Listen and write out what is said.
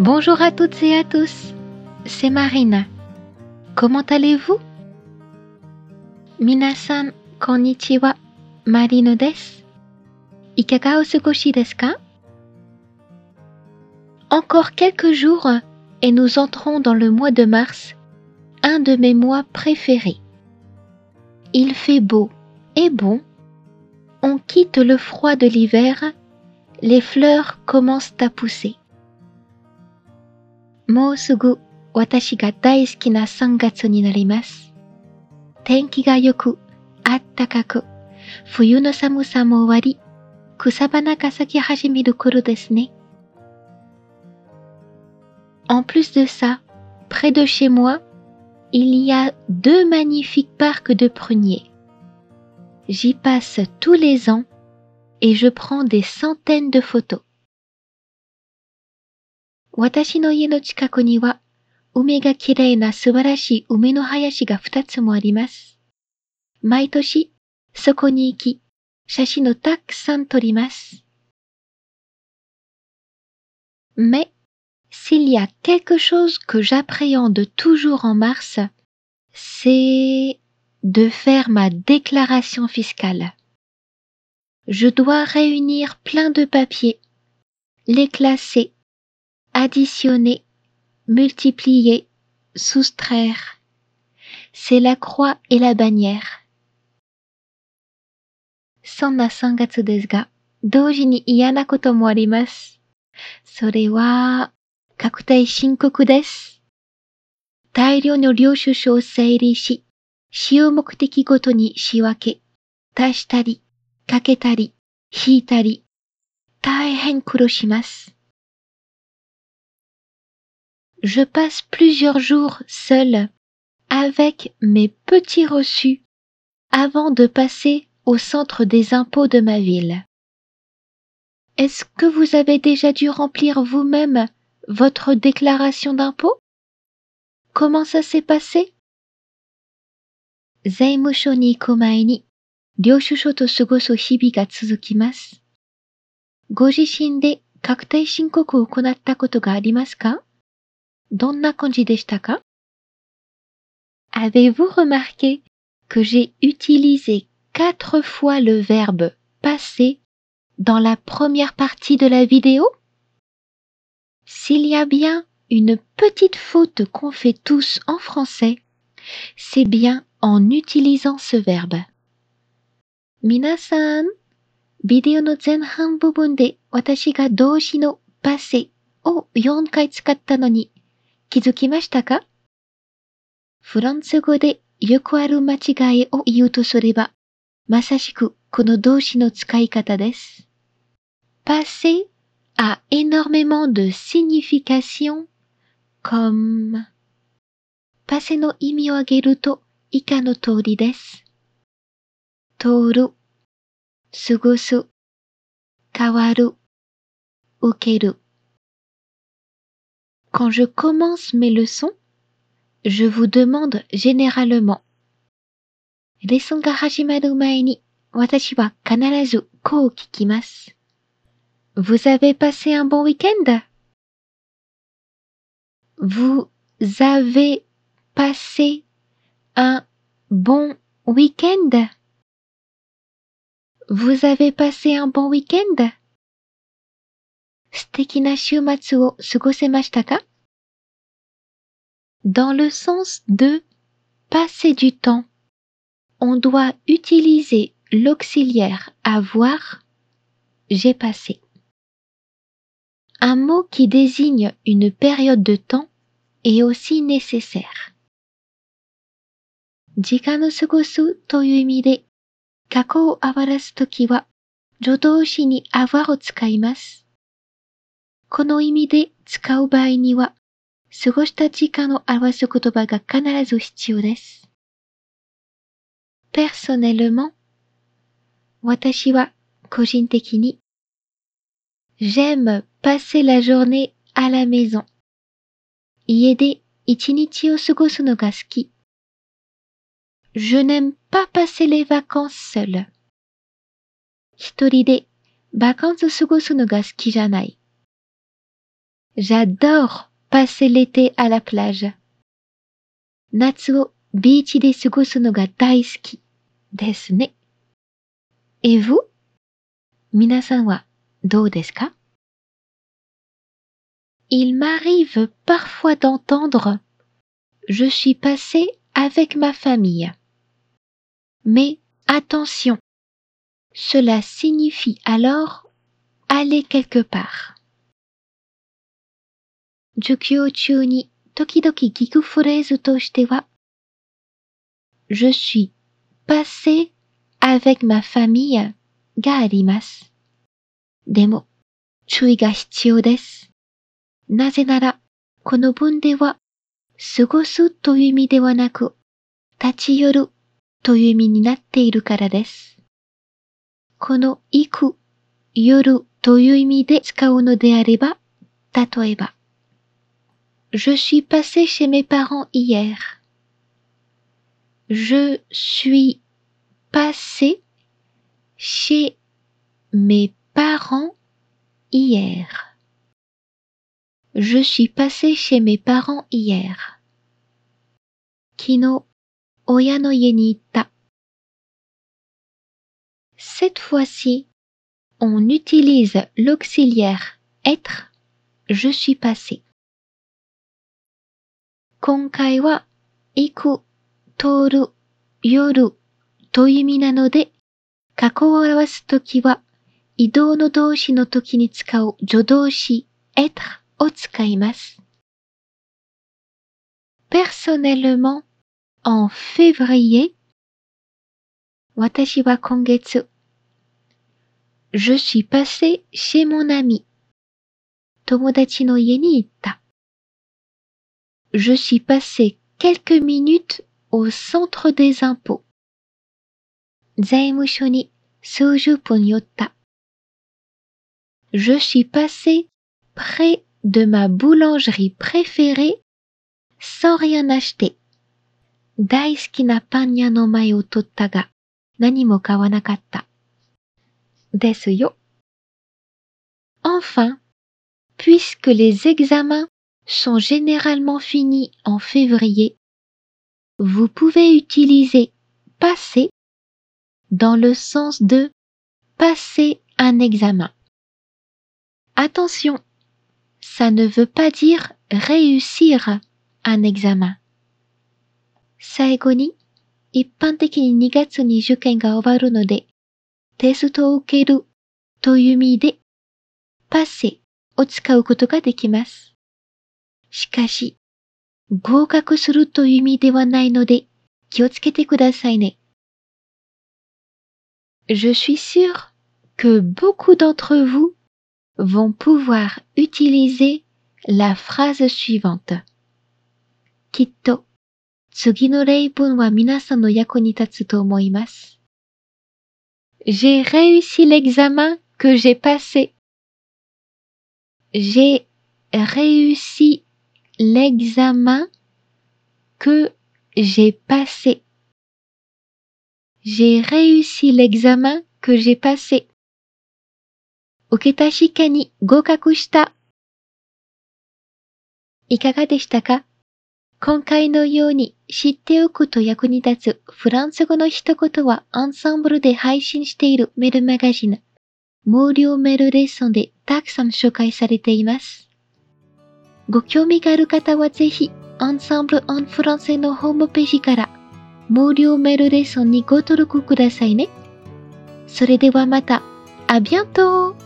Bonjour à toutes et à tous, c'est Marina. Comment allez-vous? Minasan, konnichiwa, Marino des. Ikaga desu Encore quelques jours et nous entrons dans le mois de mars, un de mes mois préférés. Il fait beau et bon. On quitte le froid de l'hiver, les fleurs commencent à pousser. もうすぐ私が大好きな3月になります。天気が良く、あったかく、冬の寒さも終わり、草花が咲き始める頃ですね。En plus de ça, près de chez moi, il y a deux magnifiques parcs de pruniers. J'y passe tous les ans et je prends des centaines de photos. 私の家の近くには、梅がきれいな素晴らしい梅の林が二つもあります。毎年、そこに行き、写真をたくさん撮ります。Mais, s'il y a quelque chose que j'appréhende toujours en mars, c'est de faire ma déclaration fiscale. Je dois réunir plein de papiers, les classer, additionner, multiplier, soustraire. C'est la croix et la bannière. そんな3月ですが、同時に嫌なこともあります。それは、確定申告です。大量の領収書を整理し、使用目的ごとに仕分け、足したり、かけたり、引いたり、大変苦労します。Je passe plusieurs jours seul avec mes petits reçus avant de passer au centre des impôts de ma ville. Est-ce que vous avez déjà dû remplir vous-même votre déclaration d'impôt Comment ça s'est passé 税務署に行く前に領収書と過ごす日々が続きます。ご自身で確定申告を行ったことがありますか どんな感じでしたか Avez-vous remarqué que j'ai utilisé quatre fois le verbe passer dans la première partie de la vidéo S'il y a bien une petite faute qu'on fait tous en français, c'est bien en utilisant ce verbe. 皆さん、ビデオの前半部分で私が動詞の passer を4回使ったのに 気づきましたか？フランス語でよくある間違いを言うとすれば、まさしくこの動詞の使い方です。passer a énormément de signification comme パセの意味を挙げると以下の通りです。通る、過ごす、変わる、受ける。Quand je commence mes leçons, je vous demande généralement « Lesson ga hajimaru mae ni watashi wa kanarazu ko. »« Vous avez passé un bon week-end »« Vous avez passé un bon week-end »« Vous avez passé un bon week-end »素敵な週末を過ごせましたか Dans le sens de passer du temps, on doit utiliser l'auxiliaire avoir j'ai passé. Un mot qui désigne une période de temps est aussi nécessaire. 時間を過ごすという意味で、過去を表すときは助動詞に avoir を使います。 この意味で使う場合には、過ごした時間を表す言葉が必ず必要です。personnellement 私は個人的に j'aime passer la journée à la maison 家で一日を過ごすのが好き je n'aime pas passer les vacances seul 一人でバカンス過ごすのが好きじゃない J'adore passer l'été à la plage. Natsuo biichi de sugosu no daisuki desu ne. Et vous? Minasan wa dou desu ka? Il m'arrive parfois d'entendre je suis passé avec ma famille. Mais attention, cela signifie alors aller quelque part. 授業中に時々聞くフレーズとしては Je suis passé avec ma famille があります。でも、注意が必要です。なぜなら、この文では、過ごすという意味ではなく、立ち寄るという意味になっているからです。この行く、寄るという意味で使うのであれば、例えば、Je suis passé chez mes parents hier. Je suis passé chez mes parents hier. Je suis passé chez mes parents hier. Kino Oyano yenita. Cette fois-ci, on utilise l'auxiliaire être je suis passé. 今回は、行く、通る、寄るという意味なので、過去を表すときは、移動の動詞の時に使う助動詞 être を使います。Personnellement, en février, 私は今月、Je suis passé chez mon ami. 友達の家に行った。Je suis passé quelques minutes au centre des impôts. 財務署に数十分寄った。Je suis passé près de ma boulangerie préférée sans rien acheter. 大好きなパン屋の前を取ったが何も買わなかった。ですよ。Enfin, puisque les examens sont généralement finis en février, vous pouvez utiliser passer dans le sens de passer un examen. Attention, ça ne veut pas dire réussir un examen. 最後に、一般的に2月に受験が終わるので、テストを受けるという意味で、パセを使うことができます。 しかし、合格するという意味ではないので、気をつけてくださいね。Je suis sûre que beaucoup d'entre vous vont pouvoir utiliser la phrase suivante. きっと、次の例文は皆さんの役に立つと思います。J'ai réussi l'examen que j'ai passé. J'ai réussi l'examen que j'ai passé. J'ai réussi l'examen que j'ai passé. 受けた試験に合格した。いかがでしたか今回のように知っておくと役に立つフランス語の一言はアンサンブルで配信しているメールマガジン、無料メールレッスンでたくさん紹介されています。ご興味がある方はぜひ、アンサンブル・アン・フランセのホームページから無料メールレッスンにご登録くださいね。それではまた、あビアント